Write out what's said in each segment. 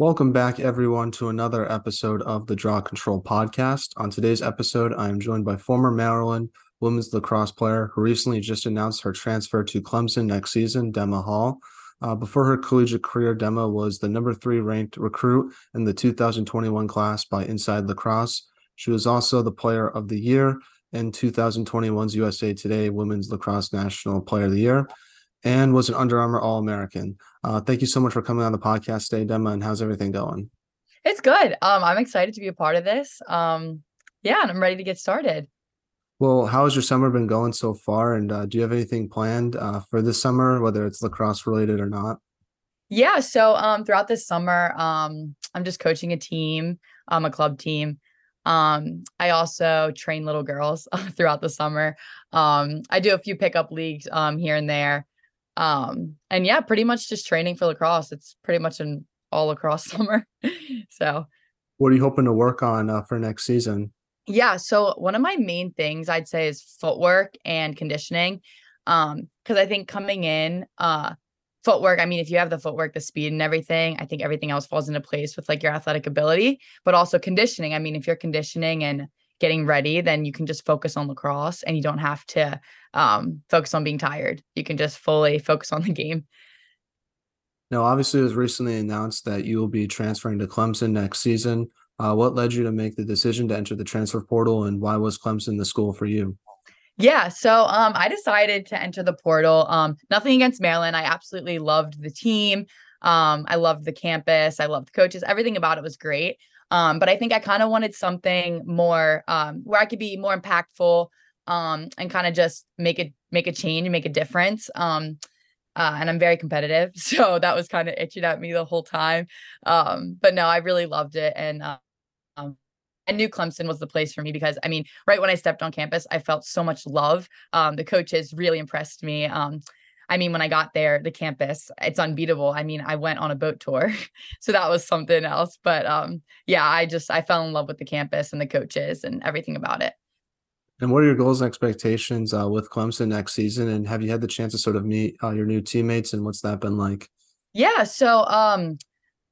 Welcome back, everyone, to another episode of the Draw Control podcast. On today's episode, I am joined by former Maryland women's lacrosse player who recently just announced her transfer to Clemson next season, Demma Hall. Uh, before her collegiate career, Demma was the number three ranked recruit in the 2021 class by Inside Lacrosse. She was also the player of the year in 2021's USA Today Women's Lacrosse National Player of the Year and was an Under Armour All American. Uh, thank you so much for coming on the podcast today, Demma. And how's everything going? It's good. Um, I'm excited to be a part of this. Um, yeah, and I'm ready to get started. Well, how has your summer been going so far? And uh, do you have anything planned uh, for this summer, whether it's lacrosse related or not? Yeah. So um, throughout this summer, um, I'm just coaching a team, um, a club team. Um, I also train little girls throughout the summer. Um, I do a few pickup leagues um, here and there. Um, and yeah, pretty much just training for lacrosse. It's pretty much an all lacrosse summer. so, what are you hoping to work on uh, for next season? Yeah, so one of my main things I'd say is footwork and conditioning. Um, because I think coming in, uh, footwork, I mean, if you have the footwork, the speed and everything, I think everything else falls into place with like your athletic ability, but also conditioning. I mean, if you're conditioning and getting ready, then you can just focus on lacrosse and you don't have to um, focus on being tired. You can just fully focus on the game. Now, obviously, it was recently announced that you will be transferring to Clemson next season. Uh, what led you to make the decision to enter the transfer portal, and why was Clemson the school for you? Yeah, so um, I decided to enter the portal. Um, nothing against Maryland. I absolutely loved the team. Um, I loved the campus. I loved the coaches. Everything about it was great. Um, but I think I kind of wanted something more um, where I could be more impactful um, and kind of just make it make a change and make a difference. Um, uh, and I'm very competitive, so that was kind of itching at me the whole time. Um, but no, I really loved it, and uh, um, I knew Clemson was the place for me because I mean, right when I stepped on campus, I felt so much love. Um, the coaches really impressed me. Um, I mean, when I got there, the campus, it's unbeatable. I mean, I went on a boat tour. so that was something else. But um, yeah, I just I fell in love with the campus and the coaches and everything about it. And what are your goals and expectations uh, with Clemson next season? And have you had the chance to sort of meet uh, your new teammates and what's that been like? Yeah. So, um,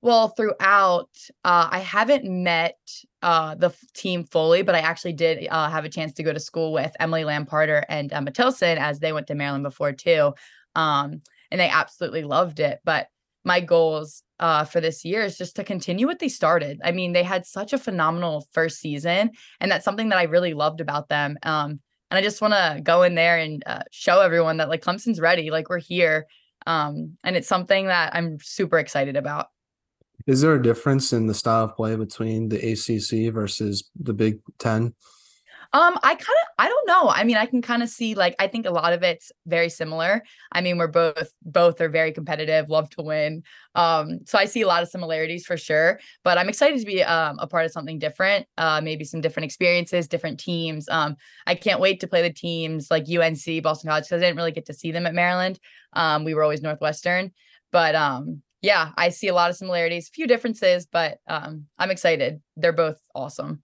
well, throughout, uh, I haven't met uh, the f- team fully, but I actually did uh, have a chance to go to school with Emily Lamparter and Emma Tilson as they went to Maryland before too. Um, and they absolutely loved it. But my goals uh, for this year is just to continue what they started. I mean, they had such a phenomenal first season, and that's something that I really loved about them. Um, and I just want to go in there and uh, show everyone that like Clemson's ready, like we're here, um, and it's something that I'm super excited about. Is there a difference in the style of play between the ACC versus the Big Ten? Um, I kind of I don't know. I mean, I can kind of see like I think a lot of it's very similar. I mean, we're both both are very competitive, love to win. Um, so I see a lot of similarities for sure. But I'm excited to be um a part of something different. Uh, maybe some different experiences, different teams. Um, I can't wait to play the teams like UNC, Boston College, because I didn't really get to see them at Maryland. Um, we were always Northwestern, but um, yeah, I see a lot of similarities, few differences, but um, I'm excited. They're both awesome.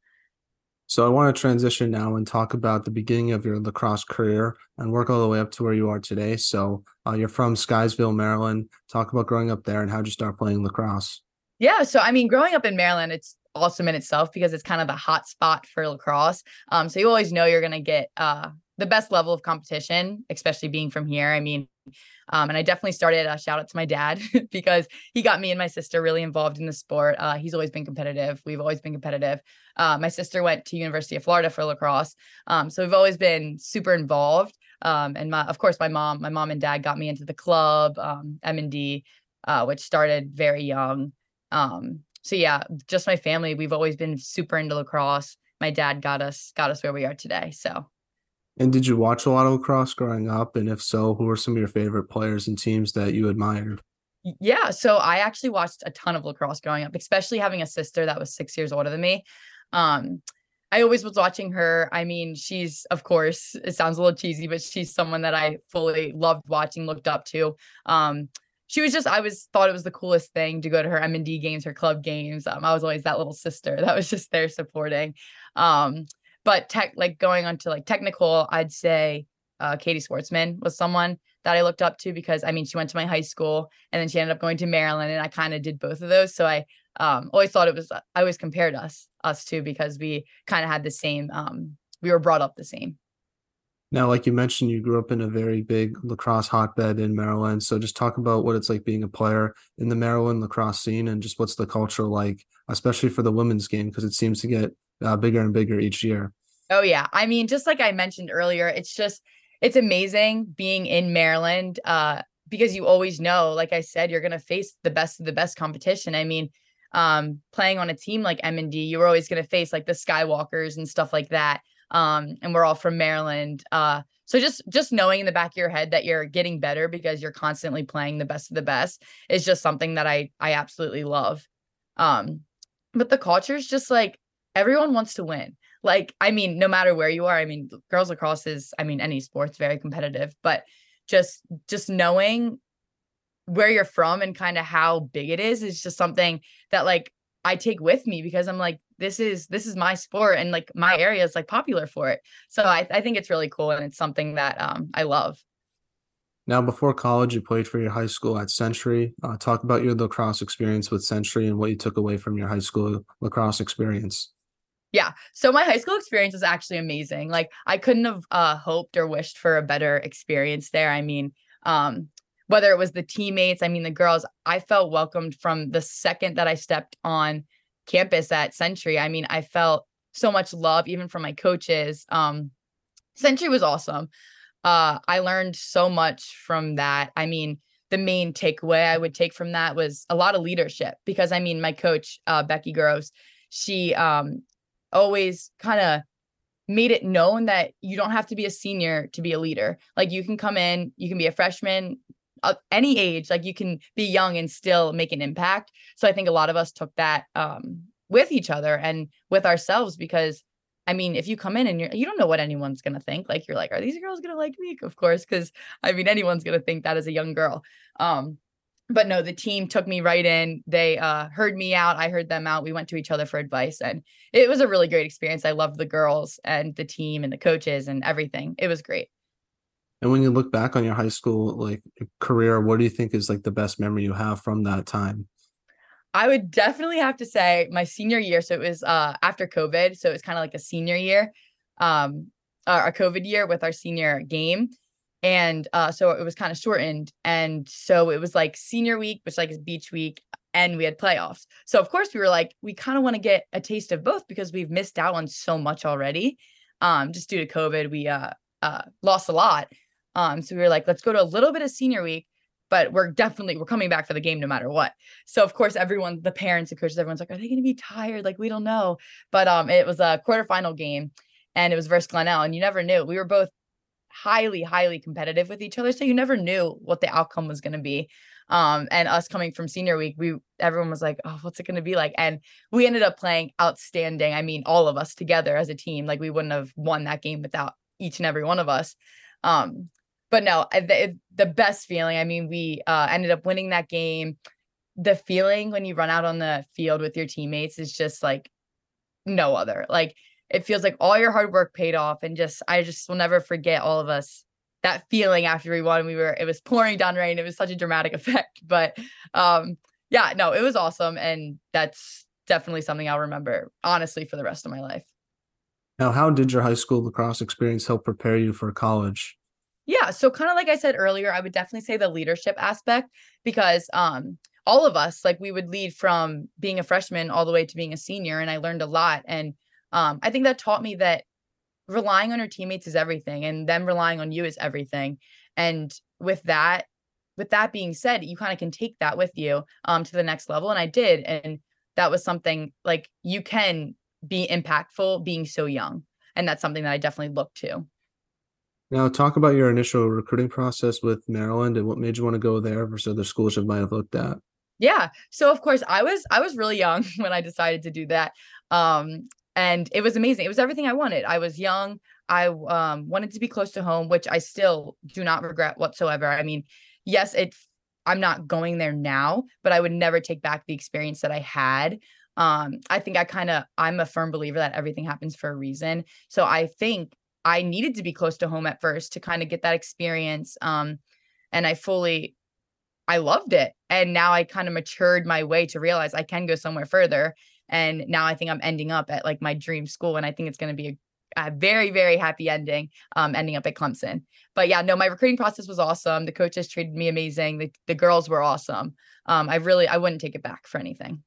So I want to transition now and talk about the beginning of your lacrosse career and work all the way up to where you are today. So uh, you're from Sykesville, Maryland. Talk about growing up there and how'd you start playing lacrosse? Yeah, so I mean, growing up in Maryland, it's awesome in itself because it's kind of the hot spot for lacrosse. Um, so you always know you're gonna get uh the best level of competition, especially being from here. I mean, um, and I definitely started a shout out to my dad because he got me and my sister really involved in the sport. Uh, he's always been competitive. We've always been competitive. Uh, my sister went to University of Florida for lacrosse, um, so we've always been super involved. Um, and my, of course, my mom, my mom and dad got me into the club, um, M and D, uh, which started very young. Um, so yeah, just my family. We've always been super into lacrosse. My dad got us got us where we are today. So and did you watch a lot of lacrosse growing up? And if so, who are some of your favorite players and teams that you admired? Yeah, so I actually watched a ton of lacrosse growing up, especially having a sister that was six years older than me. Um, I always was watching her. I mean, she's of course, it sounds a little cheesy, but she's someone that I fully loved watching, looked up to. Um, she was just I was thought it was the coolest thing to go to her M and D games, her club games. Um, I was always that little sister that was just there supporting. Um, but tech, like going on to like technical, I'd say uh, Katie Schwartzman was someone that I looked up to because I mean she went to my high school and then she ended up going to Maryland and I kind of did both of those. So I um always thought it was I always compared us us two because we kind of had the same um we were brought up the same. Now, like you mentioned, you grew up in a very big lacrosse hotbed in Maryland. So just talk about what it's like being a player in the Maryland lacrosse scene and just what's the culture like, especially for the women's game, because it seems to get uh, bigger and bigger each year. Oh yeah. I mean, just like I mentioned earlier, it's just it's amazing being in Maryland uh because you always know, like I said, you're going to face the best of the best competition. I mean, um playing on a team like M&D, you were always going to face like the Skywalkers and stuff like that um, and we're all from Maryland. Uh, so just just knowing in the back of your head that you're getting better because you're constantly playing the best of the best is just something that I I absolutely love. Um, but the culture is just like everyone wants to win. Like I mean, no matter where you are, I mean, girls lacrosse is I mean any sport's very competitive, but just just knowing where you're from and kind of how big it is is just something that like I take with me because I'm like this is this is my sport and like my area is like popular for it. So I, I think it's really cool and it's something that um I love. Now, before college, you played for your high school at Century. Uh, talk about your lacrosse experience with Century and what you took away from your high school lacrosse experience. Yeah. So my high school experience was actually amazing. Like I couldn't have uh, hoped or wished for a better experience there. I mean, um, whether it was the teammates, I mean, the girls, I felt welcomed from the second that I stepped on campus at Century. I mean, I felt so much love even from my coaches. Um, Century was awesome. Uh, I learned so much from that. I mean, the main takeaway I would take from that was a lot of leadership because I mean, my coach, uh, Becky Groves, she um, always kind of made it known that you don't have to be a senior to be a leader. Like you can come in, you can be a freshman, uh, any age, like you can be young and still make an impact. So I think a lot of us took that um, with each other and with ourselves because I mean, if you come in and you're, you don't know what anyone's going to think. Like, you're like, are these girls going to like me? Of course. Cause I mean, anyone's going to think that as a young girl. Um, but no, the team took me right in. They uh, heard me out. I heard them out. We went to each other for advice and it was a really great experience. I loved the girls and the team and the coaches and everything. It was great. And when you look back on your high school like career, what do you think is like the best memory you have from that time? I would definitely have to say my senior year. So it was uh after COVID. So it was kind of like a senior year, um, our COVID year with our senior game. And uh, so it was kind of shortened. And so it was like senior week, which like is beach week, and we had playoffs. So of course we were like, we kind of want to get a taste of both because we've missed out on so much already. Um, just due to COVID, we uh uh lost a lot. Um, so we were like, let's go to a little bit of senior week, but we're definitely we're coming back for the game no matter what. So of course, everyone, the parents and coaches, everyone's like, are they going to be tired? Like we don't know. But um, it was a quarterfinal game, and it was versus Glenelg, and you never knew. We were both highly, highly competitive with each other, so you never knew what the outcome was going to be. Um, and us coming from senior week, we everyone was like, oh, what's it going to be like? And we ended up playing outstanding. I mean, all of us together as a team, like we wouldn't have won that game without each and every one of us. Um, but no, the, the best feeling. I mean, we uh, ended up winning that game. The feeling when you run out on the field with your teammates is just like no other. Like it feels like all your hard work paid off, and just I just will never forget all of us that feeling after we won. We were it was pouring down rain. It was such a dramatic effect, but um, yeah, no, it was awesome, and that's definitely something I'll remember honestly for the rest of my life. Now, how did your high school lacrosse experience help prepare you for college? Yeah, so kind of like I said earlier, I would definitely say the leadership aspect because um all of us like we would lead from being a freshman all the way to being a senior and I learned a lot and um I think that taught me that relying on your teammates is everything and them relying on you is everything. And with that with that being said, you kind of can take that with you um to the next level and I did and that was something like you can be impactful being so young and that's something that I definitely look to. Now, talk about your initial recruiting process with Maryland and what made you want to go there versus other schools you might have looked at. Yeah. So of course I was I was really young when I decided to do that. Um and it was amazing. It was everything I wanted. I was young. I um wanted to be close to home, which I still do not regret whatsoever. I mean, yes, it I'm not going there now, but I would never take back the experience that I had. Um I think I kind of I'm a firm believer that everything happens for a reason. So I think I needed to be close to home at first to kind of get that experience. Um, and I fully I loved it. And now I kind of matured my way to realize I can go somewhere further. And now I think I'm ending up at like my dream school. And I think it's going to be a, a, very, very happy ending, um, ending up at Clemson. But yeah, no, my recruiting process was awesome. The coaches treated me amazing. The, the girls were awesome. Um, I really, I wouldn't take it back for anything.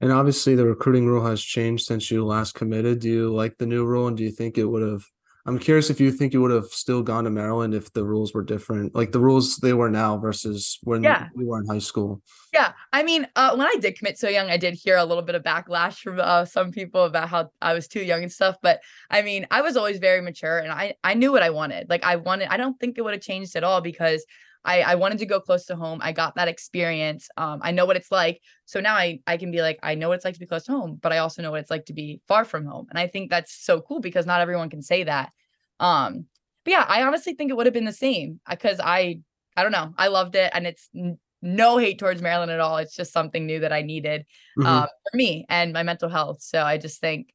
And obviously, the recruiting rule has changed since you last committed. Do you like the new rule, and do you think it would have I'm curious if you think you would have still gone to Maryland if the rules were different, like the rules they were now versus when yeah. you were in high school. Yeah, I mean, uh, when I did commit so young, I did hear a little bit of backlash from uh, some people about how I was too young and stuff. But I mean, I was always very mature, and I I knew what I wanted. Like I wanted, I don't think it would have changed at all because I, I wanted to go close to home. I got that experience. Um, I know what it's like. So now I, I can be like, I know what it's like to be close to home, but I also know what it's like to be far from home. And I think that's so cool because not everyone can say that. Um, but yeah, I honestly think it would have been the same because I, I don't know, I loved it, and it's n- no hate towards Maryland at all. It's just something new that I needed mm-hmm. uh, for me and my mental health. So I just think,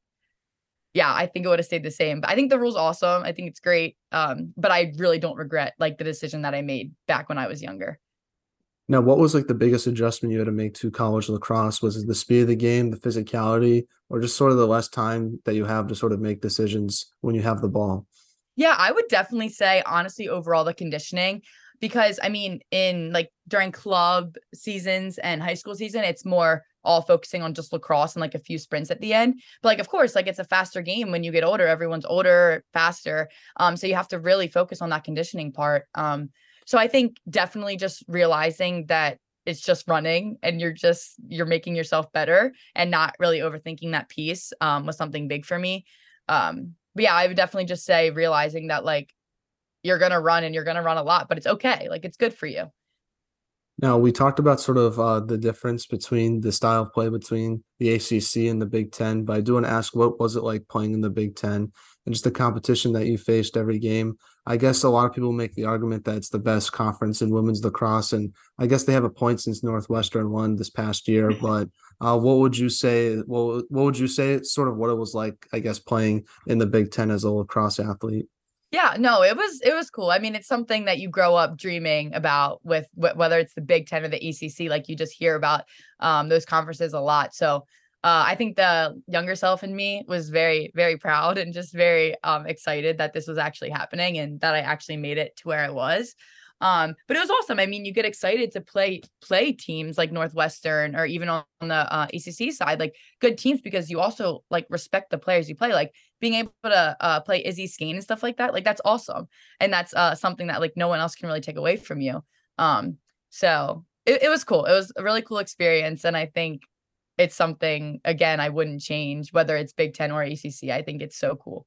yeah, I think it would have stayed the same. But I think the rule's awesome. I think it's great. Um, but I really don't regret like the decision that I made back when I was younger. Now, what was like the biggest adjustment you had to make to college lacrosse? Was it the speed of the game, the physicality, or just sort of the less time that you have to sort of make decisions when you have the ball? Yeah, I would definitely say honestly overall the conditioning because I mean in like during club seasons and high school season it's more all focusing on just lacrosse and like a few sprints at the end. But like of course like it's a faster game when you get older everyone's older, faster. Um so you have to really focus on that conditioning part. Um so I think definitely just realizing that it's just running and you're just you're making yourself better and not really overthinking that piece um was something big for me. Um but yeah, I would definitely just say realizing that like you're gonna run and you're gonna run a lot, but it's okay. Like it's good for you. Now we talked about sort of uh, the difference between the style of play between the ACC and the Big Ten, but I do want to ask, what was it like playing in the Big Ten and just the competition that you faced every game? I guess a lot of people make the argument that it's the best conference in women's lacrosse, and I guess they have a point since Northwestern won this past year. But uh, what would you say? What what would you say? Sort of what it was like, I guess, playing in the Big Ten as a lacrosse athlete. Yeah, no, it was it was cool. I mean, it's something that you grow up dreaming about with wh- whether it's the Big 10 or the ACC, like you just hear about um, those conferences a lot. So, uh, I think the younger self in me was very very proud and just very um, excited that this was actually happening and that I actually made it to where I was. Um, but it was awesome. I mean, you get excited to play play teams like Northwestern or even on the uh, ACC side, like good teams because you also like respect the players you play. Like being able to uh, play Izzy Scane and stuff like that, like that's awesome, and that's uh, something that like no one else can really take away from you. Um, so it, it was cool. It was a really cool experience, and I think it's something again I wouldn't change whether it's Big Ten or ACC. I think it's so cool.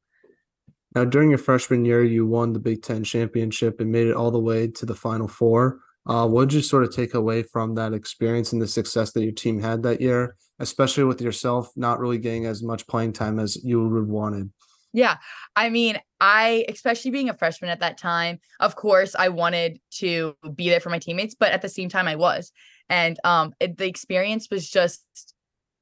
Now, during your freshman year, you won the Big Ten championship and made it all the way to the Final Four. Uh, what did you sort of take away from that experience and the success that your team had that year, especially with yourself not really getting as much playing time as you would have wanted? Yeah. I mean, I, especially being a freshman at that time, of course, I wanted to be there for my teammates, but at the same time, I was. And um, it, the experience was just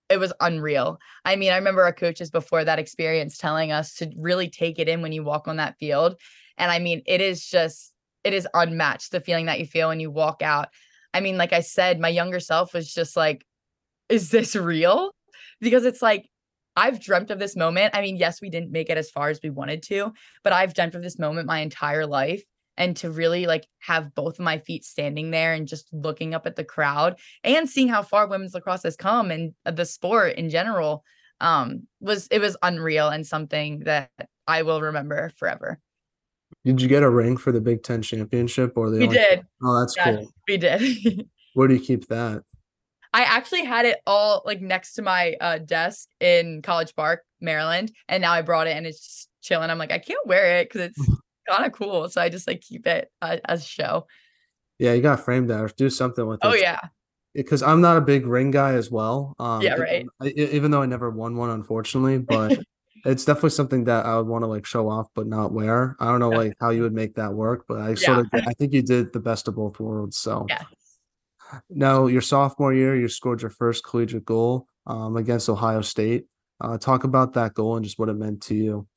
it was unreal. I mean, I remember our coaches before that experience telling us to really take it in when you walk on that field. And I mean, it is just, it is unmatched the feeling that you feel when you walk out. I mean, like I said, my younger self was just like, is this real? Because it's like, I've dreamt of this moment. I mean, yes, we didn't make it as far as we wanted to, but I've dreamt of this moment my entire life and to really like have both of my feet standing there and just looking up at the crowd and seeing how far women's lacrosse has come and the sport in general um was it was unreal and something that I will remember forever. Did you get a ring for the Big Ten championship or the? We did. Oh, that's yeah, cool. We did. Where do you keep that? I actually had it all like next to my uh, desk in College Park, Maryland, and now I brought it and it's just chilling. I'm like, I can't wear it because it's kind of cool. So I just like keep it uh, as a show. Yeah, you got framed that or do something with it. Oh yeah. Because I'm not a big ring guy as well. Um, yeah, right. I, even though I never won one, unfortunately, but it's definitely something that I would want to like show off but not wear. I don't know like how you would make that work, but I sort of I think you did the best of both worlds. So yeah. Now, your sophomore year, you scored your first collegiate goal um, against Ohio State. Uh, talk about that goal and just what it meant to you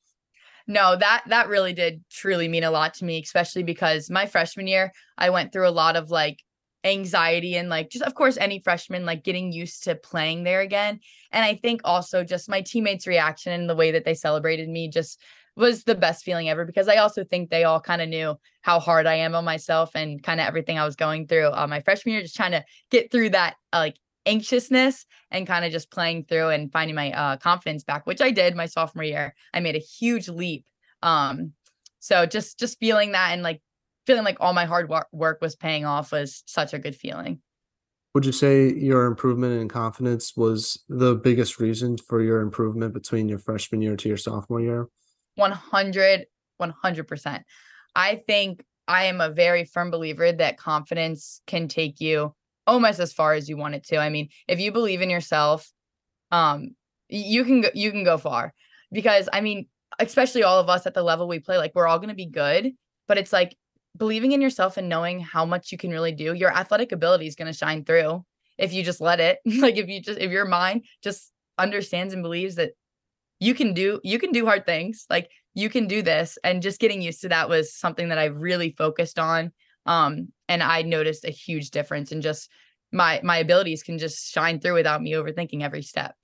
no, that that really did truly mean a lot to me, especially because my freshman year, I went through a lot of like anxiety and like just of course any freshman like getting used to playing there again and i think also just my teammates reaction and the way that they celebrated me just was the best feeling ever because i also think they all kind of knew how hard i am on myself and kind of everything i was going through uh, my freshman year just trying to get through that uh, like anxiousness and kind of just playing through and finding my uh, confidence back which i did my sophomore year i made a huge leap um so just just feeling that and like feeling like all my hard work was paying off was such a good feeling. Would you say your improvement in confidence was the biggest reason for your improvement between your freshman year to your sophomore year? 100 100%. I think I am a very firm believer that confidence can take you almost as far as you want it to. I mean, if you believe in yourself, um you can go, you can go far. Because I mean, especially all of us at the level we play like we're all going to be good, but it's like believing in yourself and knowing how much you can really do, your athletic ability is going to shine through if you just let it. like if you just if your mind just understands and believes that you can do you can do hard things. Like you can do this and just getting used to that was something that I really focused on. Um and I noticed a huge difference in just my my abilities can just shine through without me overthinking every step.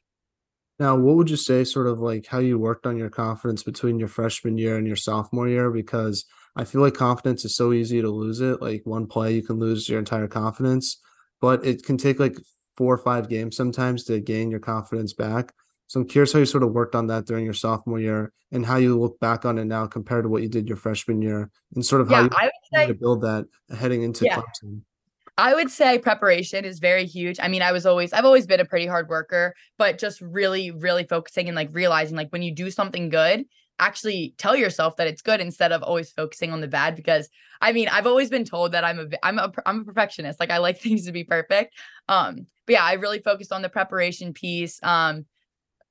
Now, what would you say sort of like how you worked on your confidence between your freshman year and your sophomore year? Because I feel like confidence is so easy to lose it. Like one play, you can lose your entire confidence, but it can take like four or five games sometimes to gain your confidence back. So I'm curious how you sort of worked on that during your sophomore year and how you look back on it now compared to what you did your freshman year and sort of yeah, how you I would say, to build that heading into yeah. Clemson. I would say preparation is very huge. I mean, I was always, I've always been a pretty hard worker, but just really, really focusing and like realizing like when you do something good, actually tell yourself that it's good instead of always focusing on the bad because I mean I've always been told that I'm a I'm a I'm a perfectionist like I like things to be perfect um but yeah I really focused on the preparation piece um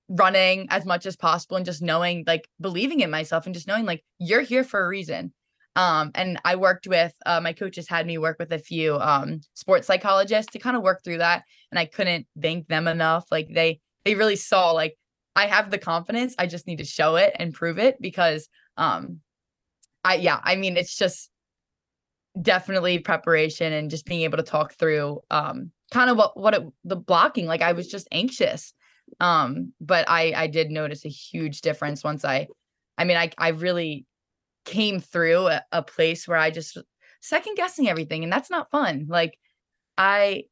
running as much as possible and just knowing like believing in myself and just knowing like you're here for a reason um and I worked with uh, my coaches had me work with a few um sports psychologists to kind of work through that and I couldn't thank them enough like they they really saw like I have the confidence. I just need to show it and prove it because um I yeah, I mean it's just definitely preparation and just being able to talk through um kind of what what it, the blocking like I was just anxious. Um but I I did notice a huge difference once I I mean I I really came through a, a place where I just second guessing everything and that's not fun. Like I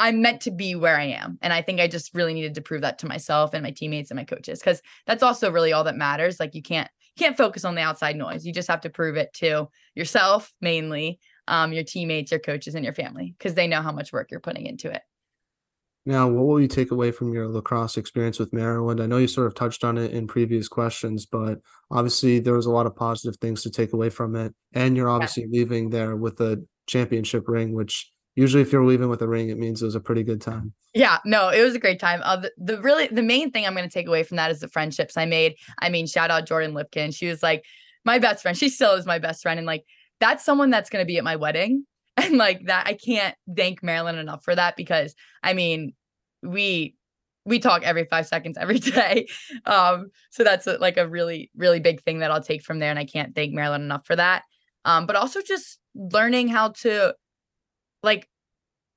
I'm meant to be where I am. And I think I just really needed to prove that to myself and my teammates and my coaches because that's also really all that matters. Like you can't can't focus on the outside noise. You just have to prove it to yourself mainly, um, your teammates, your coaches, and your family because they know how much work you're putting into it. Now, what will you take away from your lacrosse experience with Maryland? I know you sort of touched on it in previous questions, but obviously there was a lot of positive things to take away from it. And you're obviously yeah. leaving there with a championship ring, which usually if you're leaving with a ring, it means it was a pretty good time. Yeah, no, it was a great time. Uh, the, the really the main thing I'm going to take away from that is the friendships I made. I mean, shout out Jordan Lipkin. She was like my best friend. She still is my best friend, and like that's someone that's going to be at my wedding, and like that I can't thank Maryland enough for that because I mean we we talk every five seconds every day um so that's a, like a really really big thing that i'll take from there and i can't thank Maryland enough for that um but also just learning how to like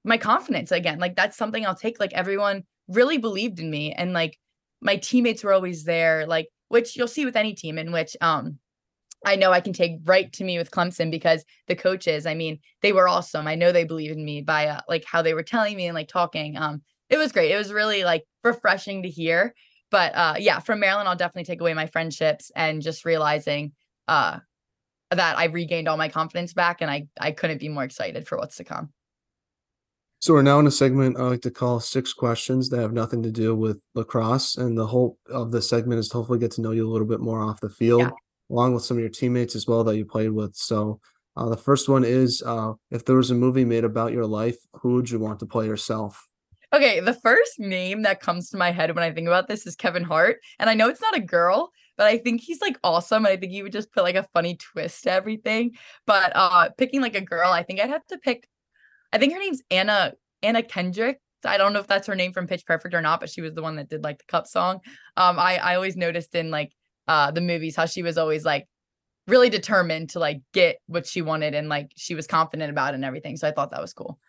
my confidence again. Like that's something I'll take. Like everyone really believed in me and like my teammates were always there, like which you'll see with any team in which um I know I can take right to me with Clemson because the coaches, I mean, they were awesome. I know they believed in me by uh, like how they were telling me and like talking. Um, it was great. It was really like refreshing to hear. But uh, yeah, from Maryland, I'll definitely take away my friendships and just realizing uh, that I regained all my confidence back, and I I couldn't be more excited for what's to come. So we're now in a segment I like to call six questions that have nothing to do with lacrosse. And the whole of the segment is to hopefully get to know you a little bit more off the field, yeah. Along with some of your teammates as well that you played with. So uh, the first one is uh, if there was a movie made about your life, who would you want to play yourself? Okay, the first name that comes to my head when I think about this is Kevin Hart. And I know it's not a girl, but I think he's like awesome. And I think he would just put like a funny twist to everything. But uh picking like a girl, I think I'd have to pick I think her name's Anna Anna Kendrick. I don't know if that's her name from Pitch Perfect or not, but she was the one that did like the cup song. Um, I I always noticed in like uh the movies how she was always like really determined to like get what she wanted and like she was confident about it and everything. So I thought that was cool.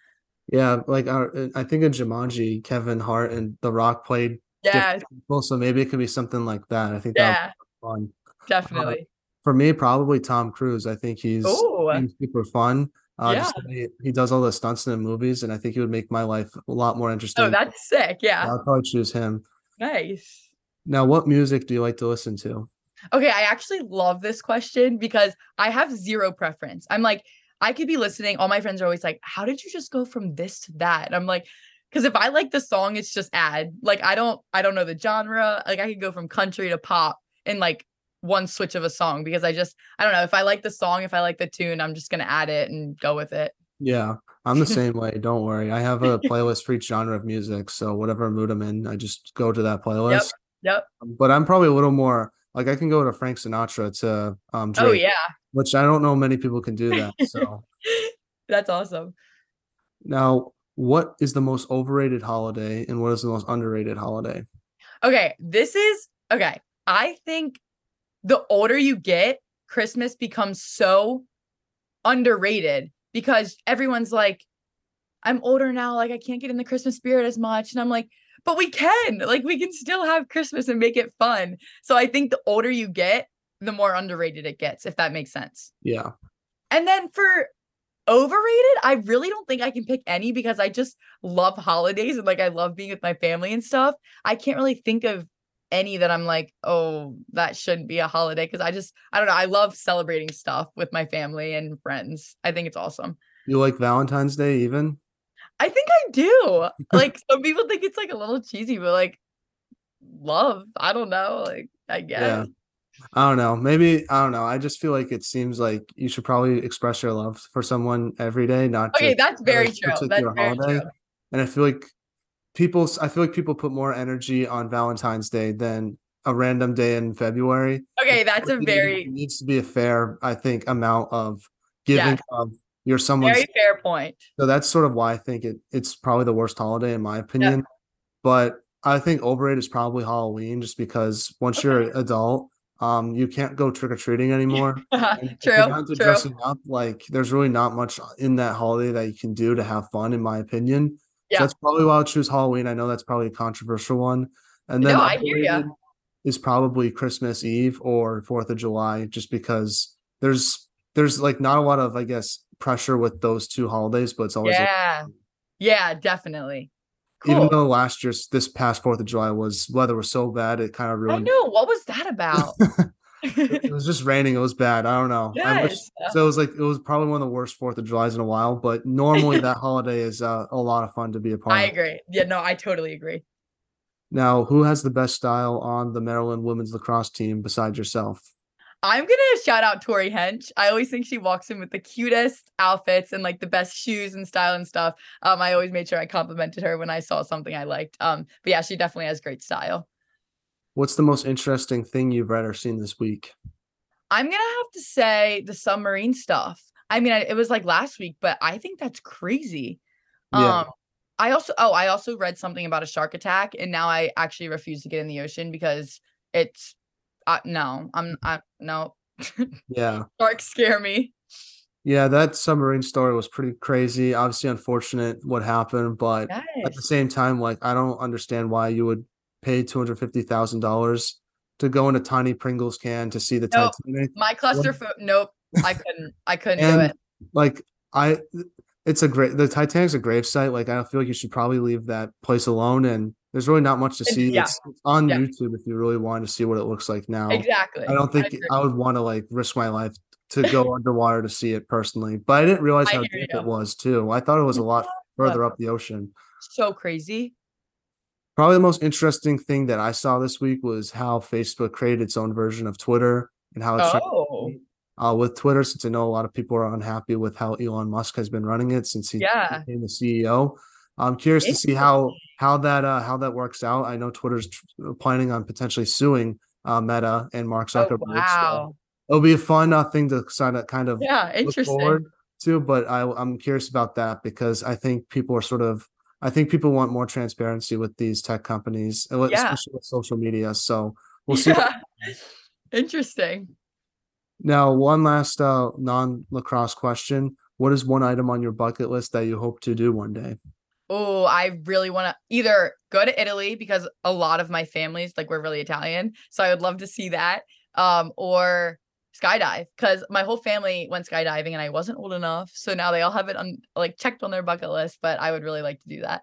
Yeah, like uh, I think in Jumanji, Kevin Hart and The Rock played Yeah, people, so maybe it could be something like that. I think that yeah, fun. definitely. For me, probably Tom Cruise. I think he's Oh, super fun. Uh, Yeah. the he does all the stunts in the movies, and I think he would make my life a lot more interesting. oh, that's sick. Yeah, I'll probably choose him. nice. Now, what music do you like to listen to? Okay, I actually love this question because I have zero preference. I'm like, I could be listening. All my friends are always like, How did you just go from this to that? And I'm like, because if I like the song, it's just add. Like I don't I don't know the genre. Like I could go from country to pop in like one switch of a song because I just I don't know. If I like the song, if I like the tune, I'm just gonna add it and go with it. Yeah, I'm the same way. Don't worry. I have a playlist for each genre of music, so whatever mood I'm in, I just go to that playlist. Yep. But I'm probably a little more like I can go to Frank Sinatra to um Drake, Oh yeah. which I don't know many people can do that. So That's awesome. now, what is the most overrated holiday and what is the most underrated holiday? Okay, this is okay. I think the older you get, Christmas becomes so underrated because everyone's like, I'm older now, like I can't get in the Christmas spirit as much. And I'm like, but we can, like, we can still have Christmas and make it fun. So I think the older you get, the more underrated it gets, if that makes sense. Yeah. And then for overrated, I really don't think I can pick any because I just love holidays and like I love being with my family and stuff. I can't really think of any that I'm like, oh, that shouldn't be a holiday because I just, I don't know. I love celebrating stuff with my family and friends. I think it's awesome. You like Valentine's Day even? I think I do. Like some people think it's like a little cheesy, but like love, I don't know. Like, I guess. Yeah. I don't know. Maybe I don't know. I just feel like it seems like you should probably express your love for someone every day, not Okay, just that's very true. That's very holiday. true. And I feel like people I feel like people put more energy on Valentine's Day than a random day in February. Okay, that's a It very, needs to be a fair, I think, amount of giving Yes. of your someone's very fair point. so that's sort of why I think it it's probably the worst holiday in my opinion. But I think overrated is probably Halloween just because once you're an adult, um, you can't go trick or treating anymore. You're true. True. dressing up, like there's really not much in that holiday that you can do to have fun, in my opinion. Yeah. So that's probably why I'll choose Halloween. I know that's probably a controversial one. And then No, I hear underrated is probably Christmas Eve or Fourth of July, just because there's there's like not a lot of, I guess, pressure with those two holidays, but it's always like, Yeah. Yeah, definitely. even though last year's this past Fourth of July was weather was so bad, it kind of ruined. I know. What was that about? it was just raining. It was bad. I don't know. I wish, yes. so it was like it was probably one of the worst Fourth of July's in a while. But normally that holiday is uh, a lot of fun to be a part of. I of. agree. Yeah, no, I totally agree. Now, who has the best style on the Maryland women's lacrosse team besides yourself? I'm gonna shout out Tori Hench. I always think she walks in with the cutest outfits and like the best shoes and style and stuff. Um, I always made sure I complimented her when I saw something I liked. Um, but yeah, she definitely has great style. What's the most interesting thing you've read or seen this week? I'm gonna have to say the submarine stuff. I mean, it was like last week, but I think that's crazy. Yeah. Um, I also oh, I also read something about a shark attack, and now I actually refuse to get in the ocean because it's uh, no, I'm I no Yeah. sharks scare me. Yeah, that submarine story was pretty crazy. Obviously, unfortunate what happened, but at the same time, like I don't understand why you would pay two hundred fifty thousand dollars to go in a tiny Pringles can to see the Nope. Titanic. My cluster foot. Nope, I couldn't. I couldn't do it. like I, it's a great. The Titanic's a grave site. Like I feel like you should probably leave that place alone. And there's really not much to see. yeah. It's, it's on Yeah. YouTube if you really want to see what it looks like now. Exactly. I don't think agree. I, would want to like risk my life to go underwater to see it personally. But I didn't realize I how deep it was too. I thought it was a lot further up the ocean. so crazy. Probably the most interesting thing that I saw this week was how Facebook created its own version of Twitter and how it's Oh, uh, with Twitter, since I know a lot of people are unhappy with how Elon Musk has been running it since he Yeah. became the CEO. I'm curious to see how how that uh, how that works out. I know Twitter's tr- planning on potentially suing uh, Meta and Mark oh Zuckerberg. so wow. it'll be a fun uh, thing to kind of kind of Yeah, interesting. forward to. But I, I'm curious about that because I think people are sort of I think people want more transparency with these tech companies, uh, Yeah. especially with social media. So we'll see. Yeah. Interesting. Now, one last uh, non lacrosse question. What is one item on your bucket list that you hope to do one day? Oh, I really want to either go to Italy because a lot of my family's like we're really Italian, so I would love to see that. Um, or skydive because my whole family went skydiving and I wasn't old enough, so now they all have it on like checked on their bucket list. But I would really like to do that.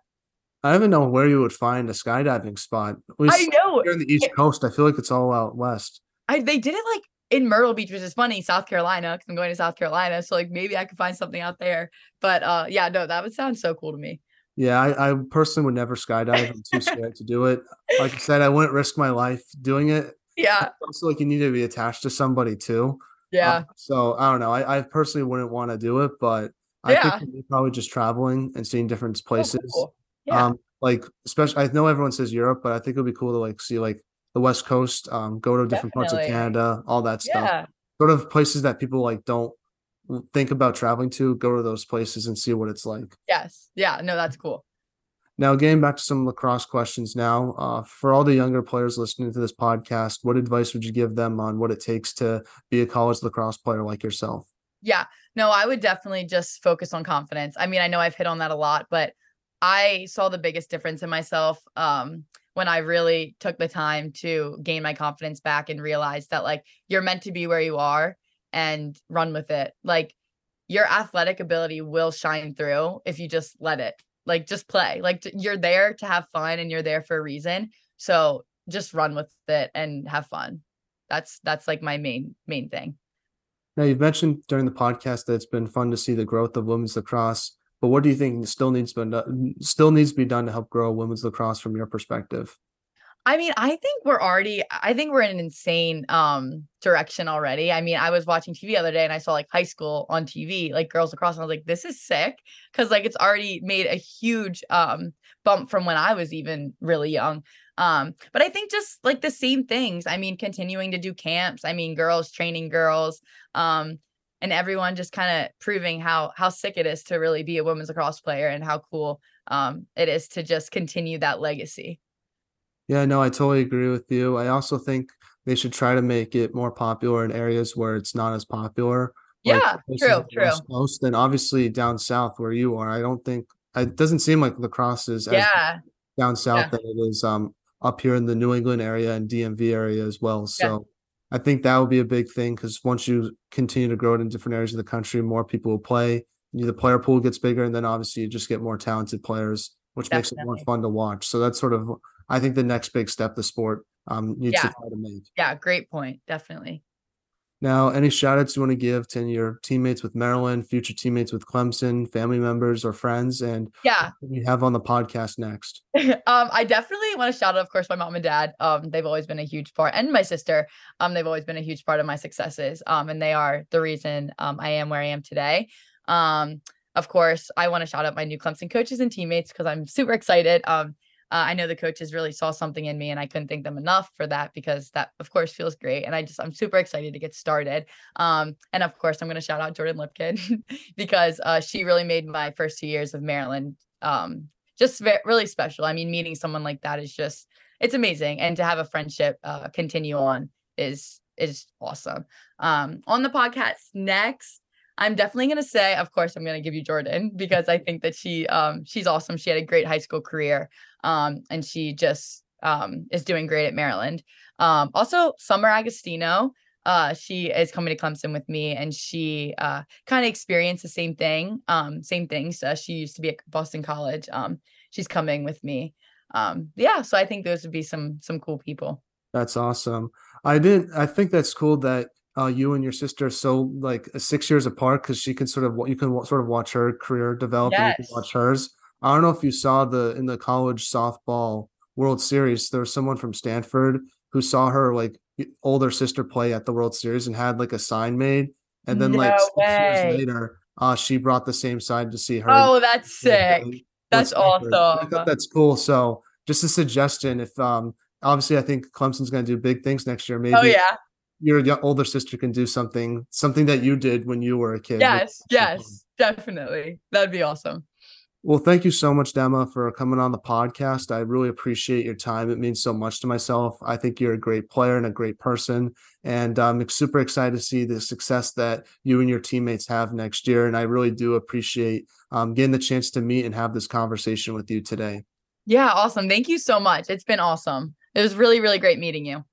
I don't even know where you would find a skydiving spot. I know here in the East it- Coast, I feel like it's all out west. I they did it like in Myrtle Beach, which is funny, South Carolina, because I'm going to South Carolina. So like maybe I could find something out there. But uh yeah, no, that would sound so cool to me. Yeah, I, I personally would never skydive. I'm too scared to do it. Like I said, I wouldn't risk my life doing it. Yeah, Also, like you need to be attached to somebody too. yeah, Uh, so I don't know. I, I personally wouldn't want to do it, but I Yeah. think probably just traveling and seeing different Oh, places. cool. Yeah, Um, like especially I know everyone says Europe, but I think it would be cool to like see like the West Coast, um, go to different parts of Canada, all that stuff. yeah, Sort of places that people like don't think about traveling to, go to those places and see what it's like. yes, yeah. No, that's cool. Now, getting back to some lacrosse questions now, uh, for all the younger players listening to this podcast, what advice would you give them on what it takes to be a college lacrosse player like yourself? Yeah, no, I would definitely just focus on confidence. I mean, I know I've hit on that a lot, but I saw the biggest difference in myself um, when I really took the time to gain my confidence back and realize that like you're meant to be where you are and run with it. Like your athletic ability will shine through if you just let it. Like just play. Like you're there to have fun and you're there for a reason. So just run with it and have fun. That's that's like my main main thing. Now, you've mentioned during the podcast that it's been fun to see the growth of women's lacrosse, but what do you think still needs to be done, still needs to be done to help grow women's lacrosse from your perspective? I mean, I think we're already I think we're in an insane um direction already. I mean, I was watching TV the other day and I saw like high school on TV, like girls across, and I was like, this is sick. Cause like it's already made a huge um bump from when I was even really young. Um, but I think just like the same things. I mean, continuing to do camps, I mean, girls training girls, um, and everyone just kind of proving how how sick it is to really be a women's lacrosse player and how cool um it is to just continue that legacy. Yeah, no, I totally agree with you. I also think they should try to make it more popular in areas where it's not as popular. Yeah, places true, true. West Coast, and obviously down south where you are. I don't think it doesn't seem like lacrosse is as Yeah, down south Yeah. than it is um up here in the New England area and DMV area as well. So I think that would be a big thing because once you continue to grow it in different areas of the country, more people will play. you- The player pool gets bigger, and then obviously you just get more talented players, which makes it more fun to watch. So that's sort of I think the next big step the sport um needs to try to make. yeah, great point. Definitely. Now, any shout outs you want to give to your teammates with Maryland, future teammates with Clemson, family members or friends, and Yeah. we have on the podcast next? um, I definitely want to shout out, of course, my mom and dad. Um, they've always been a huge part, and my sister. Um, they've always been a huge part of my successes. Um, and they are the reason um I am where I am today. Um, of course, I want to shout out my new Clemson coaches and teammates because I'm super excited. Um, uh, I know the coaches really saw something in me, and I couldn't thank them enough for that because that, of course, feels great. And I just I'm super excited to get started. Um, and of course, I'm going to shout out Jordan Lipkin because uh, she really made my first two years of Maryland um just ve- really special. I mean, meeting someone like that is just it's amazing, and to have a friendship uh, continue on is is awesome. Um, on the podcast next, I'm definitely gonna say, of course, I'm gonna give you Jordan because I think that she um she's awesome. She had a great high school career, um, and she just um is doing great at Maryland. Um, also Summer Agostino. Uh, she is coming to Clemson with me, and she uh kind of experienced the same thing. Um, same things. Uh, she used to be at Boston College. Um, she's coming with me. Um, yeah, so I think those would be some some cool people. That's awesome. I didn't. I think that's cool that uh, you and your sister are so like six years apart because she can sort of you can sort of watch her career develop and you can watch hers. I don't know if you saw the in the college softball World Series. There was someone from Stanford who saw her like older sister play at the World Series and had like a sign made, and then like No six way. years later, uh, she brought the same sign to see her. Oh, that's sick. with That's awesome. I thought that's cool. So just a suggestion if um obviously I think Clemson's going to do big things next year. Maybe Oh yeah. your older sister can do something something that you did when you were a kid. Yes. Yes. Definitely. That'd be awesome. Well, thank you so much, Demma, for coming on the podcast. I really appreciate your time. It means so much to myself. I think you're a great player and a great person. And I'm super excited to see the success that you and your teammates have next year. And I really do appreciate um, getting the chance to meet and have this conversation with you today. Yeah, awesome. Thank you so much. It's been awesome. It was really, really great meeting you.